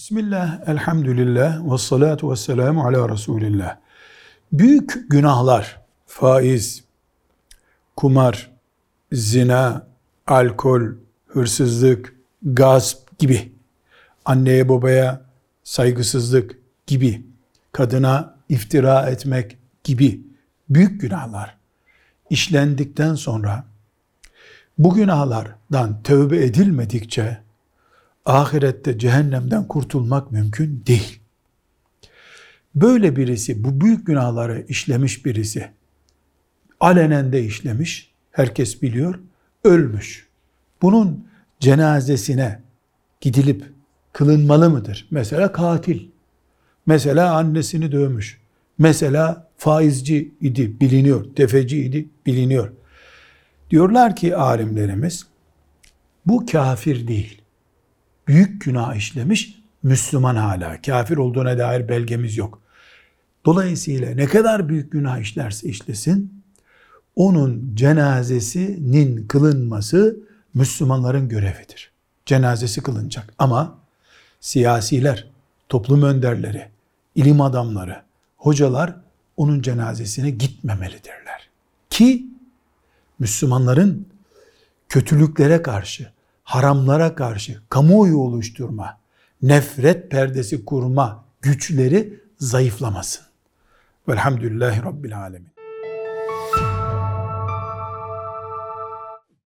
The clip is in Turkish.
Bismillah, elhamdülillah, ve salatu ve selamu ala Resulillah. Büyük günahlar, faiz, kumar, zina, alkol, hırsızlık, gasp gibi, anneye babaya saygısızlık gibi, kadına iftira etmek gibi büyük günahlar işlendikten sonra bu günahlardan tövbe edilmedikçe ahirette cehennemden kurtulmak mümkün değil. Böyle birisi, bu büyük günahları işlemiş birisi, alenen de işlemiş, herkes biliyor, ölmüş. Bunun cenazesine gidilip kılınmalı mıdır? Mesela katil, mesela annesini dövmüş, mesela faizci idi, biliniyor, tefeci idi, biliniyor. Diyorlar ki alimlerimiz, bu kafir değil büyük günah işlemiş, Müslüman hala. Kafir olduğuna dair belgemiz yok. Dolayısıyla ne kadar büyük günah işlerse işlesin, onun cenazesinin kılınması Müslümanların görevidir. Cenazesi kılınacak. Ama siyasiler, toplum önderleri, ilim adamları, hocalar onun cenazesine gitmemelidirler. Ki Müslümanların kötülüklere karşı, haramlara karşı kamuoyu oluşturma, nefret perdesi kurma güçleri zayıflamasın. Velhamdülillahi Rabbil Alemin.